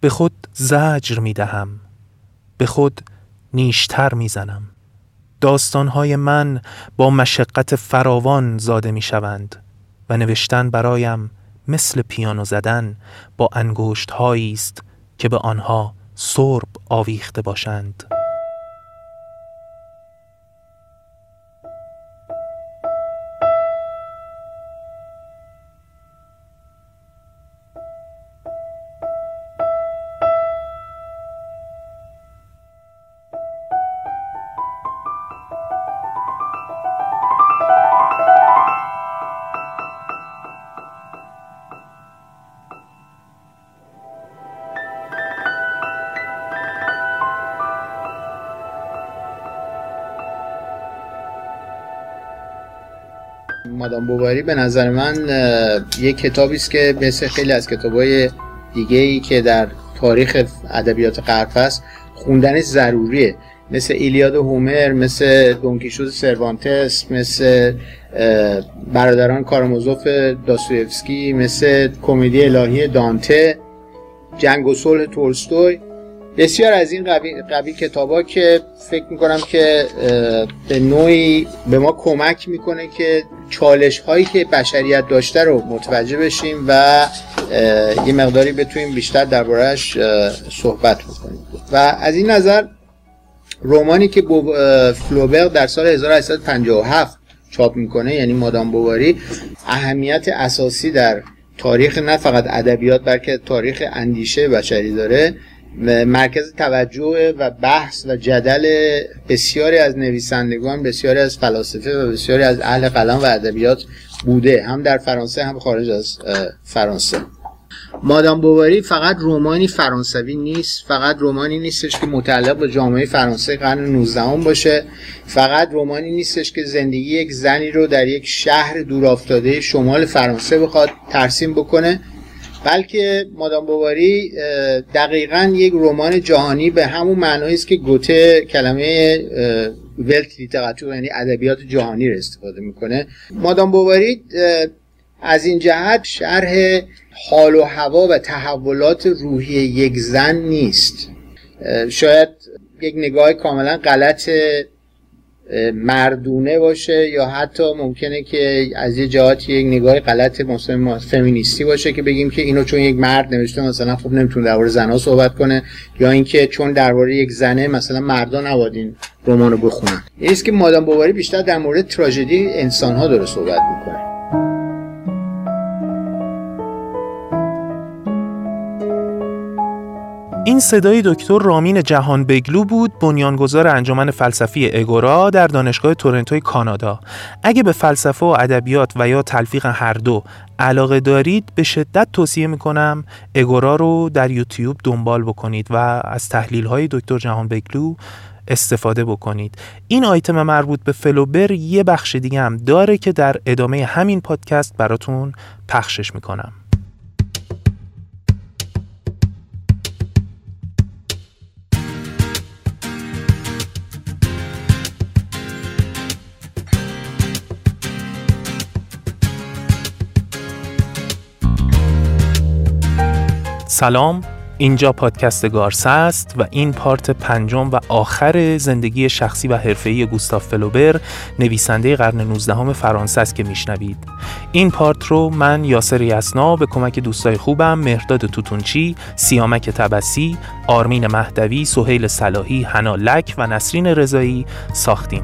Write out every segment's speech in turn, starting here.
به خود زجر می دهم به خود نیشتر می زنم. داستانهای من با مشقت فراوان زاده می شوند و نوشتن برایم مثل پیانو زدن با انگشت است که به آنها سرب آویخته باشند. مادام بواری به نظر من یک کتابی است که مثل خیلی از کتابای دیگه ای که در تاریخ ادبیات غرب است خوندنش ضروریه. مثل ایلیاد هومر مثل دونکیشوز سروانتس مثل برادران کارامازوف داستویفسکی مثل کمدی الهی دانته جنگ و صلح تولستوی. بسیار از این قبیل, قبیل کتابا که فکر می‌کنم که به نوعی به ما کمک می‌کنه که چالش هایی که بشریت داشته رو متوجه بشیم و یه مقداری بتونیم بیشتر دربارهش صحبت بکنیم. و از این نظر رومانی که فلوبر در سال 1857 چاپ می‌کنه یعنی مادام بواری اهمیت اساسی در تاریخ نه فقط ادبیات بلکه تاریخ اندیشه بشری داره. مرکز توجه و بحث و جدل بسیاری از نویسندگان بسیاری از فلاسفه و بسیاری از اهل قلم و ادبیات بوده هم در فرانسه هم خارج از فرانسه. مادام بواری فقط رومانی فرانسوی نیست فقط رومانی نیستش که متعلق به جامعه فرانسه قرن 19 باشه فقط رومانی نیستش که زندگی یک زنی رو در یک شهر دورافتاده شمال فرانسه بخواد ترسیم بکنه. بلکه مادام بواری دقیقا یک رمان جهانی به همون معنایی است که گوته کلمه ولت لیتراتور یعنی ادبیات جهانی رو استفاده می‌کنه. مادام بواری از این جهت شرح حال و هوا و تحولات روحی یک زن نیست. شاید یک نگاه کاملا غلط مردونه باشه یا حتی ممکنه که از یه جهاتی یک نگاه غلط مثلا فمینیستی باشه که بگیم که اینو چون یک مرد نوشته مثلا خب نمی‌تونه درباره زنها صحبت کنه یا اینکه چون درباره یک زنه مثلا مردا نباید این رمانو بخونن. این که مادام بواری بیشتر در مورد تراژدی انسانها داره صحبت می‌کنه. این صدای دکتر رامین جهان بگلو بود بنیانگذار انجمن فلسفی اگورا در دانشگاه تورنتوی کانادا. اگه به فلسفه و ادبیات و یا تلفیق هر دو علاقه دارید به شدت توصیه می‌کنم اگورا رو در یوتیوب دنبال بکنید و از تحلیل های دکتر جهان بگلو استفاده بکنید. این آیتم مربوط به فلوبر یه بخش دیگه هم داره که در ادامه همین پادکست براتون پخشش می‌کنم. سلام. اینجا پادکست گارس است و این پارت پنجم و آخر زندگی شخصی و حرفه‌ای گوستاف فلوبر نویسنده قرن 19 فرانسه است که میشنوید. این پارت رو من یاسر یسنا به کمک دوستای خوبم مهرداد توتونچی سیامک تبسی آرمین مهدوی سهیل صلاحی حنا لک و نسرین رضایی ساختیم.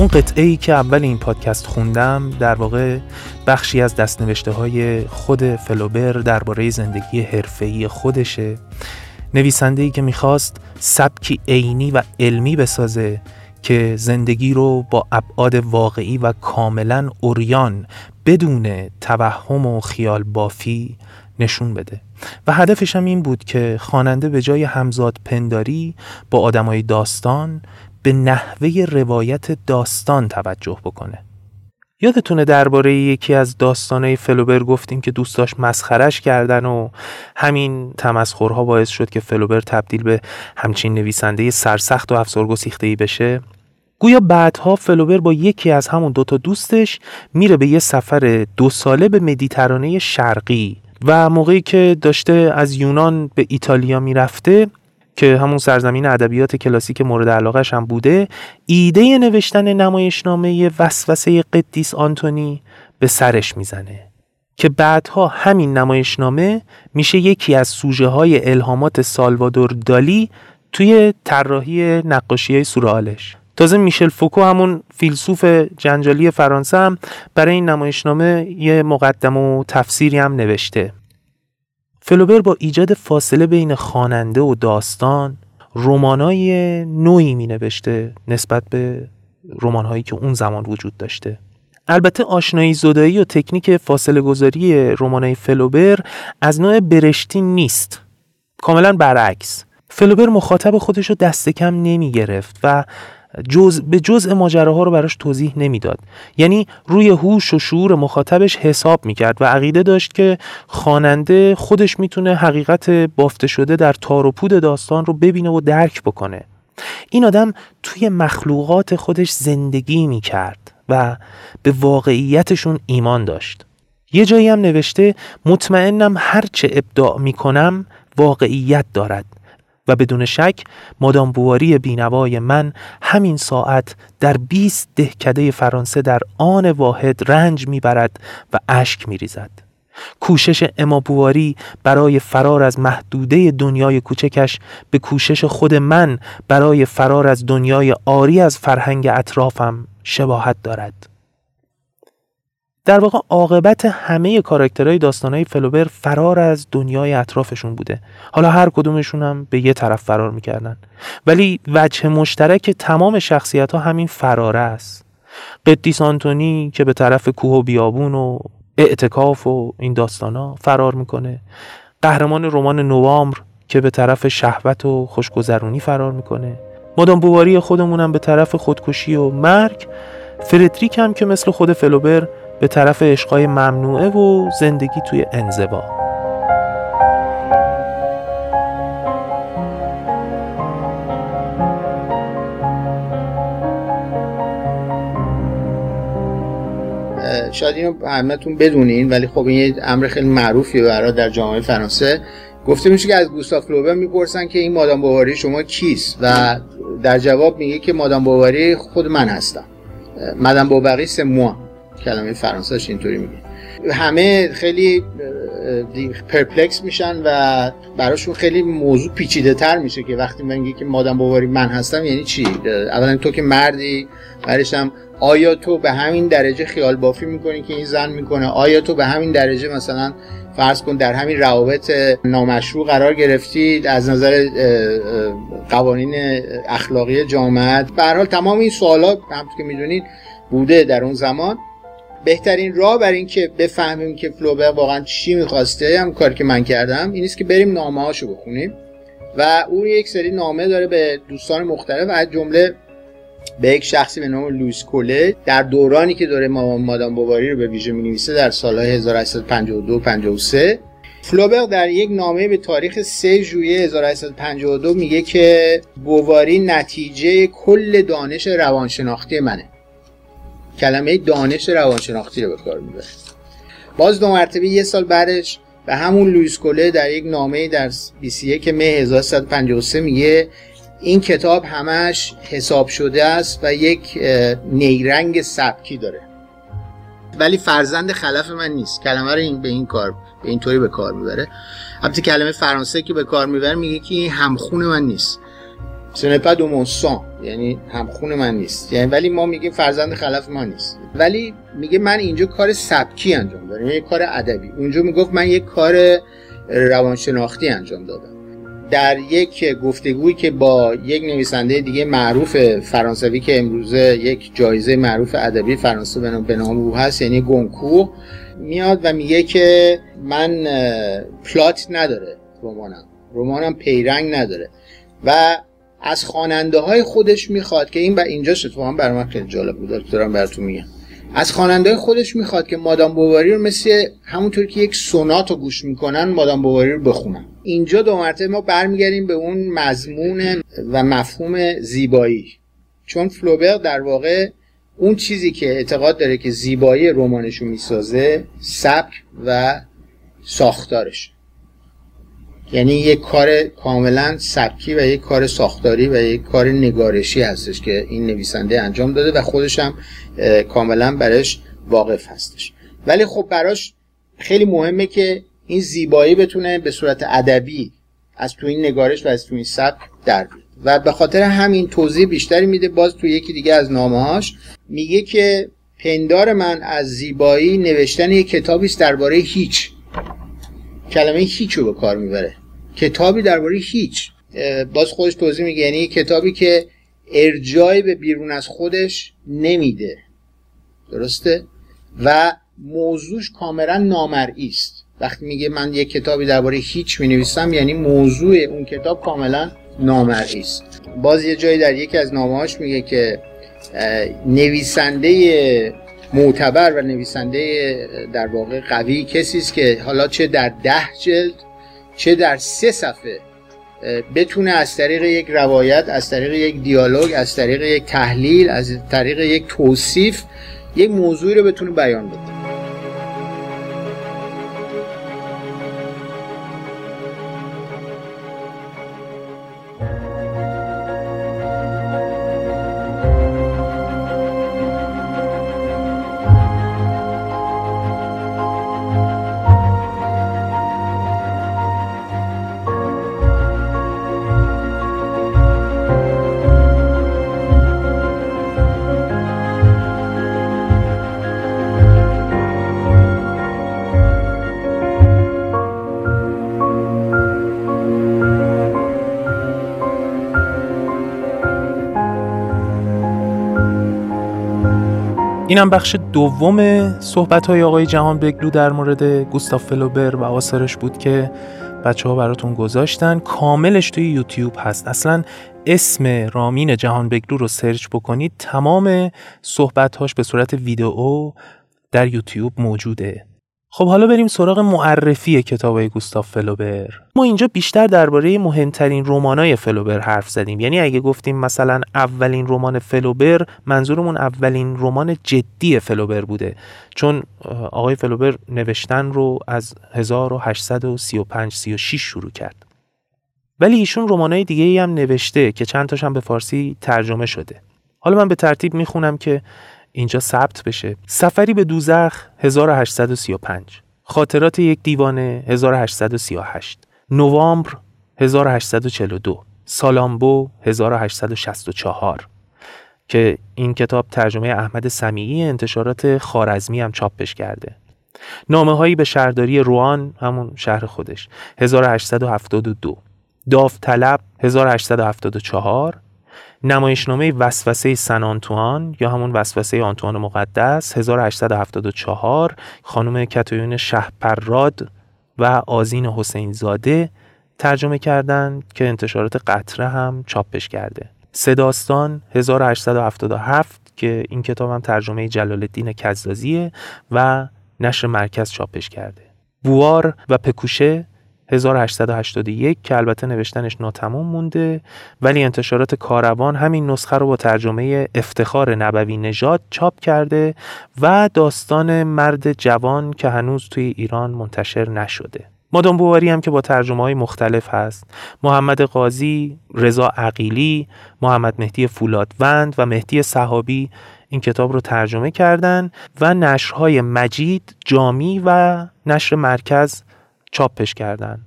اون قطعه ای که اول این پادکست خوندم در واقع بخشی از دستنوشته های خود فلوبر درباره زندگی حرفه‌ای خودشه. نویسنده ای که می‌خواست سبکی عینی و علمی بسازه که زندگی رو با ابعاد واقعی و کاملا اوریان بدون توهم و خیال بافی نشون بده. و هدفش هم این بود که خواننده به جای همزاد پنداری با آدمای داستان به نحوه روایت داستان توجه بکنه. یادتونه درباره یکی از داستانه فلوبر گفتیم که دوست داشت مسخرش کردن و همین تمسخرها باعث شد که فلوبر تبدیل به همچین نویسنده سرسخت و افسرگسیخته ای بشه. گویا بعدها فلوبر با یکی از همون دوتا دوستش میره به یه سفر دو ساله به مدیترانه شرقی و موقعی که داشته از یونان به ایتالیا می‌رفته که همون سرزمین ادبیات کلاسیک مورد علاقش هم بوده ایده نوشتن نمایشنامه وسوسه قدیس آنتونی به سرش می‌زنه که بعدها همین نمایشنامه میشه یکی از سوژه های الهامات سالوادور دالی توی طراحی نقاشی های سورالش تازه میشل فوکو همون فیلسوف جنجالی فرانسه هم برای این نمایشنامه یه مقدم و تفسیری هم نوشته. فلوبر با ایجاد فاصله بین خواننده و داستان رمانای نوعی می نوشته نسبت به رمانهایی که اون زمان وجود داشته. البته آشنایی زدایی و تکنیک فاصله گذاری رمانای فلوبر از نوع برشتی نیست. کاملا برعکس. فلوبر مخاطب خودش رو دست کم نمی گرفت و جز به جزء ماجراها رو براش توضیح نمی‌داد. یعنی روی هوش و شعور مخاطبش حساب می‌کرد و عقیده داشت که خواننده خودش می‌تونه حقیقت بافته شده در تار و پود داستان رو ببینه و درک بکنه. این آدم توی مخلوقات خودش زندگی می‌کرد و به واقعیتشون ایمان داشت. یه جایی هم نوشته مطمئنم هرچه ابداع می‌کنم واقعیت دارد. و بدون شک مادام بواری بینوای من همین ساعت در 20 دهکده فرانسه در آن واحد رنج می‌برد و اشک میریزد. کوشش اما بواری برای فرار از محدوده دنیای کوچکش به کوشش خود من برای فرار از دنیای آری از فرهنگ اطرافم شباهت دارد. در واقع عاقبت همه کاراکترهای داستانهای فلوبر فرار از دنیای اطرافشون بوده. حالا هر کدومشون هم به یه طرف فرار می‌کردن. ولی وجه مشترک تمام شخصیت ها همین فراره است. قدیس آنتونی که به طرف کوه و بیابون و اعتکاف و این داستان فرار می‌کنه. قهرمان رمان نوامبر که به طرف شهوت و خوشگذرونی فرار می‌کنه. مادام بواری خودمونم به طرف خودکشی و مرگ. فردریک هم که مثل خود فلوبر به طرف عشقای ممنوعه و زندگی توی انزبا شاید اینو همتون بدونین ولی خب این یه امر خیلی معروفیه برای در جامعه فرانسه. گفته میشه که از گوستاف لوبر می‌پرسن که این مادام بواری شما کیست؟ و در جواب میگه که مادام بواری خود من هستم. مادام بواری سه کلمه فرانسهش اینطوری میگه. همه خیلی پرپلکس میشن و براشون خیلی موضوع پیچیده تر میشه که وقتی میگی که مادم بواری من هستم یعنی چی؟ اولا تو که مردی بعدش هم آیا تو به همین درجه خیال بافی می‌کنی که این زن می‌کنه؟ آیا تو به همین درجه مثلا فرض کن در همین روابط نامشروع قرار گرفتید از نظر قوانین اخلاقی جامعه؟ به حال تمام این سوالات همونطور که می‌دونید بوده در اون زمان. بهترین راه برای اینکه بفهمیم که فلوبر واقعا چی می‌خواسته هم کاری که من کردم این است که بریم نامه هاشو بخونیم. و اون یک سری نامه داره به دوستان مختلف از جمله به یک شخصی به نام لویس کوله. در دورانی که داره مادام بواری رو به ویژه می نویسه در سالهای 1852 53 فلوبر در یک نامه به تاریخ 3 ژوئیه 1852 میگه که بواری نتیجه کل دانش روانشناختی منه. کلمه دانش روانشناختی رو به کار می‌بره. باز دو مرتبه یه سال بعدش به همون لویس کوله در یک نامه در 21 مه 1153 میگه این کتاب همش حساب شده است و یک نیرنگ سبکی داره. ولی فرزند خلف من نیست. کلمه رو این به این کار به اینطوری به کار می‌بره. البته کلمه فرانسه که به کار می‌بره میگه که این همخون من نیست. سنپا دو مونسان یعنی همخون من نیست. یعنی ولی ما میگیم فرزند خلف ما نیست. ولی میگه من اینجا کار سبکی انجام دارم یعنی کار ادبی. اونجا می‌گفت من یک کار روانشناختی انجام دادم. در یک گفتگویی که با یک نویسنده دیگه معروف فرانسوی که امروزه یک جایزه معروف ادبی فرانسه به نام او هست یعنی گونکور میاد و میگه که من پلات نداره رمانم. رمانم پیرنگ نداره. و از خواننده های خودش می‌خواد که این و اینجا اتفاقا برای من خیلی جالب بود. دارم براتون میگم. از خواننده خودش می‌خواد که مادام بواری رو مثل همونطور که یک سونات رو گوش می‌کنن مادام بواری رو بخونن. اینجا دو مرتبه ما برمیگردیم به اون مضمون و مفهوم زیبایی. چون فلوبر در واقع اون چیزی که اعتقاد داره که زیبایی رمانشو می‌سازه سبک و ساختارش. یعنی یک کار کاملا سبکی و یک کار ساختاری و یک کار نگارشی هستش که این نویسنده انجام داده و خودش هم کاملا برش واقف هستش. ولی خب براش خیلی مهمه که این زیبایی بتونه به صورت ادبی از تو این نگارش و از تو این سبک در بیاد. و به خاطر همین توضیح بیشتری میده باز تو یکی دیگه از نامه‌هاش میگه که پندار من از زیبایی نوشتن یک کتابی است درباره هیچ. کلمه هیچ رو به کار می‌بره. کتابی درباره هیچ. باز خودش توضیح میگه. یعنی کتابی که ارجای به بیرون از خودش نمیده. درسته؟ و موضوعش کاملا نامرئی است. وقتی میگه من یک کتابی درباره هیچ می‌نویسم یعنی موضوع اون کتاب کاملا نامرئی است. باز یه جایی در یکی از نامه‌هاش میگه که نویسنده معتبر و نویسنده در واقع قوی کسی است که حالا چه در ده جلد چه در سه صفحه بتونه از طریق یک روایت از طریق یک دیالوگ از طریق یک تحلیل از طریق یک توصیف یک موضوعی رو بتونه بیان بده اینم بخش دوم صحبت های آقای جهانبگلو در مورد گوستاف فلوبر و آثارش بود که بچه ها براتون گذاشتن. کاملش توی یوتیوب هست. اصلا اسم رامین جهانبگلو رو search بکنید. تمام صحبت به صورت ویدئو در یوتیوب موجوده. خب حالا بریم سراغ معرفی کتاب گوستاف فلوبر. ما اینجا بیشتر درباره مهمترین رمانای فلوبر حرف زدیم. یعنی اگه گفتیم مثلا اولین رمان فلوبر منظورمون اولین رمان جدی فلوبر بوده. چون آقای فلوبر نوشتن رو از 1835 36 شروع کرد. ولی ایشون رمانای دیگه ای هم نوشته که چند تاش هم به فارسی ترجمه شده. حالا من به ترتیب می‌خونم که اینجا ثبت بشه. سفری به دوزخ 1835 خاطرات یک دیوانه 1838 نوامبر 1842 سالامبو 1864 که این کتاب ترجمه احمد سمیعی انتشارات خارزمی هم چاپش کرده. نامه هایی به شهرداری روان همون شهر خودش. 1872 داوطلب 1874 نمایشنامه وسوسه سن آنتوان یا همون وسوسه آنتوان مقدس 1874 خانم کتایون شهپراد و آزین حسین زاده ترجمه کردند که انتشارات قطره هم چاپش کرده. سداستان 1877 که این کتاب هم ترجمه جلال الدین کزازیه و نشر مرکز چاپش کرده. بوار و پکوشه 1881 که البته نوشتنش ناتمام مونده. ولی انتشارات کاروان همین نسخه رو با ترجمه افتخار نبوی نژاد چاپ کرده و داستان مرد جوان که هنوز توی ایران منتشر نشده. مادام بواری هم که با ترجمه های مختلف هست. محمد قاضی، رضا عقیلی، محمد مهدی فولادوند و مهدی صحابی این کتاب رو ترجمه کردن و نشرهای مجید، جامی و نشر مرکز چاپش کردن.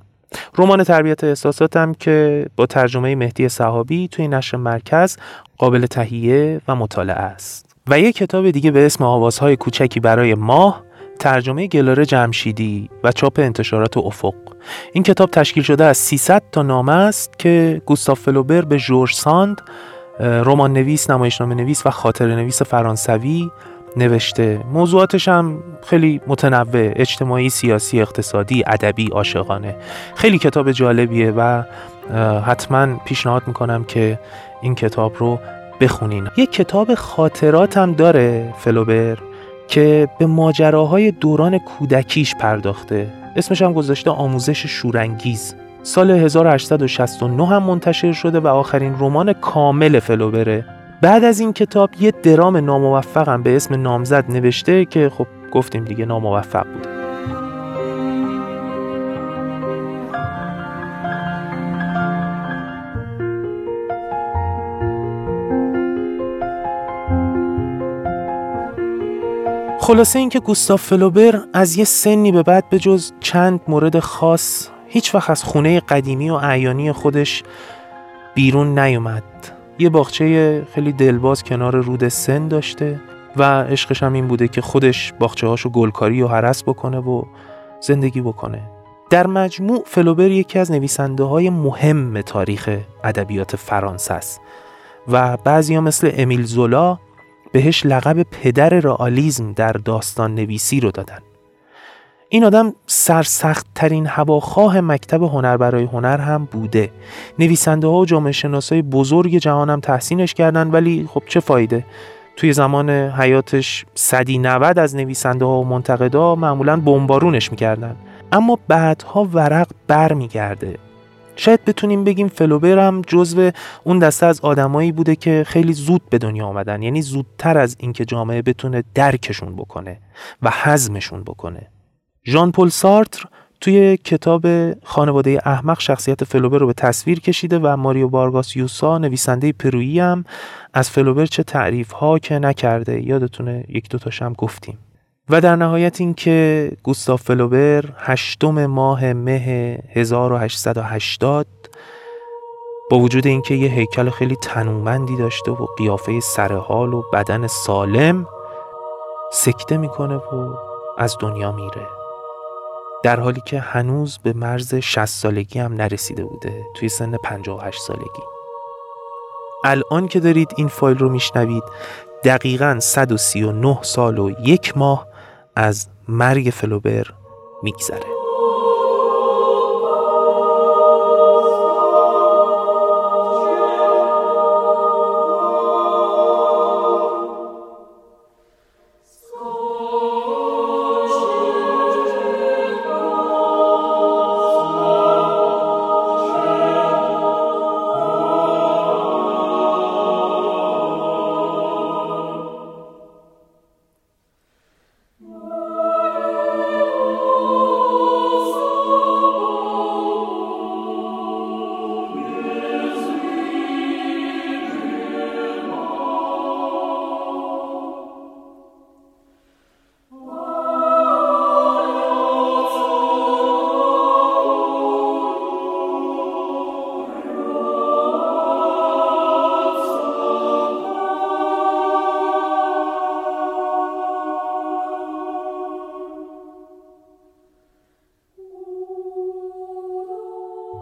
رمان تربیت احساساتم که با ترجمه مهدی صحابی توی نشر مرکز قابل تهیه و مطالعه است. و یک کتاب دیگه به اسم آوازهای کوچکی برای ماه ترجمه گلاره جمشیدی و چاپ انتشارات افق. این کتاب تشکیل شده از 300 تا نامه است که گوستاف فلوبر به جورج ساند رمان نویس، نمایشنامه نویس و خاطر نویس فرانسوی نوشته. موضوعاتش هم خیلی متنوع اجتماعی سیاسی اقتصادی ادبی عاشقانه. خیلی کتاب جالبیه و حتما پیشنهاد می‌کنم که این کتاب رو بخونین. یک کتاب خاطرات هم داره فلوبر که به ماجراهای دوران کودکیش پرداخته. اسمش هم گذاشته آموزش شورانگیز. سال 1869 هم منتشر شده و آخرین رمان کامل فلوبره. بعد از این کتاب یه درام ناموفقم به اسم نامزد نوشته که خب گفتیم دیگه ناموفق بوده خلاصه اینکه گوستاف فلوبر از یه سنی به بعد به جز چند مورد خاص هیچ وقت از خونه قدیمی و اعیانی خودش بیرون نیومد. یه باغچه خیلی دلباز کنار رود سن داشته و عشقش هم این بوده که خودش باغچه هاشو گلکاری و حرس بکنه و زندگی بکنه. در مجموع فلوبر یکی از نویسنده های مهم تاریخ ادبیات فرانسه است و بعضی ها مثل امیل زولا بهش لقب پدر رئالیسم در داستان نویسی رو دادن. این آدم سرسخت ترین هواخواه مکتب هنر برای هنر هم بوده. نویسنده ها و جامعه شناسای بزرگ جهان هم تحسینش کردن ولی خب چه فایده؟ توی زمان حیاتش صدی 90 از نویسنده ها و منتقدا معمولا بمبارونش می‌کردن. اما بعدها ورق بر میگرده شاید بتونیم بگیم فلوبر هم جزو اون دسته از آدمایی بوده که خیلی زود به دنیا آمدن. یعنی زودتر از اینکه جامعه بتونه درکشون بکنه و حزمشون بکنه. ژان پل سارتر توی کتاب خانواده احمق شخصیت فلوبر رو به تصویر کشیده و ماریو بارگاس یوسا نویسنده پرویی هم از فلوبر چه تعریف ها که نکرده. یادتونه یک دو تاش هم گفتیم. و در نهایت اینکه گوستاف فلوبر هشتم ماه مه 1880 با وجود اینکه یه هیکل خیلی تنومندی داشته و قیافه سرحال و بدن سالم سکته می‌کنه و از دنیا میره. در حالی که هنوز به مرز 60 سالگی هم نرسیده بوده توی سن 58 سالگی. الان که دارید این فایل رو میشنوید دقیقا 139 سال و یک ماه از مرگ فلوبر میگذره.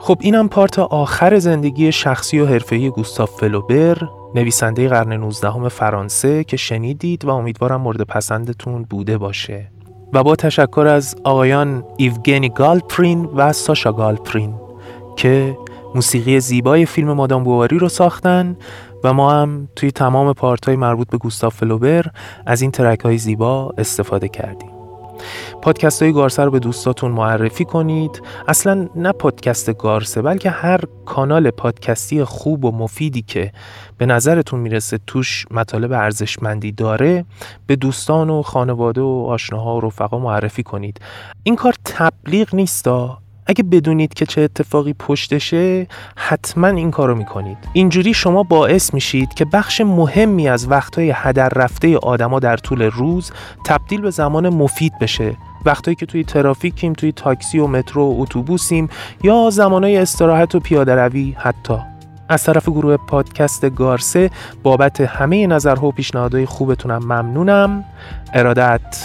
خب اینم پارت آخر زندگی شخصی و حرفه‌ای گوستاف فلوبر نویسنده قرن 19 فرانسه که شنیدید و امیدوارم مورد پسندتون بوده باشه. و با تشکر از آقایان ایوگنی گالپرین و ساشا گالپرین که موسیقی زیبای فیلم مادام بواری رو ساختن و ما هم توی تمام پارت های مربوط به گوستاف فلوبر از این ترک های زیبا استفاده کردیم. پادکست های گارسه رو به دوستاتون معرفی کنید. اصلا نه پادکست گارسه بلکه هر کانال پادکستی خوب و مفیدی که به نظرتون می‌رسه توش مطالب ارزشمندی داره به دوستان و خانواده و آشناها و رفقا معرفی کنید. این کار تبلیغ نیستا اگه بدونید که چه اتفاقی پشتشه حتما این کارو می‌کنید. اینجوری شما باعث میشید که بخش مهمی از وقتهای هدر رفته آدما در طول روز تبدیل به زمان مفید بشه. وقتایی که توی ترافیکیم توی تاکسی و مترو و اتوبوسیم یا زمانهای استراحت و پیاده روی حتی. از طرف گروه پادکست گارسه بابت همه نظرها و پیشنهادهای خوبتونم ممنونم. ارادت.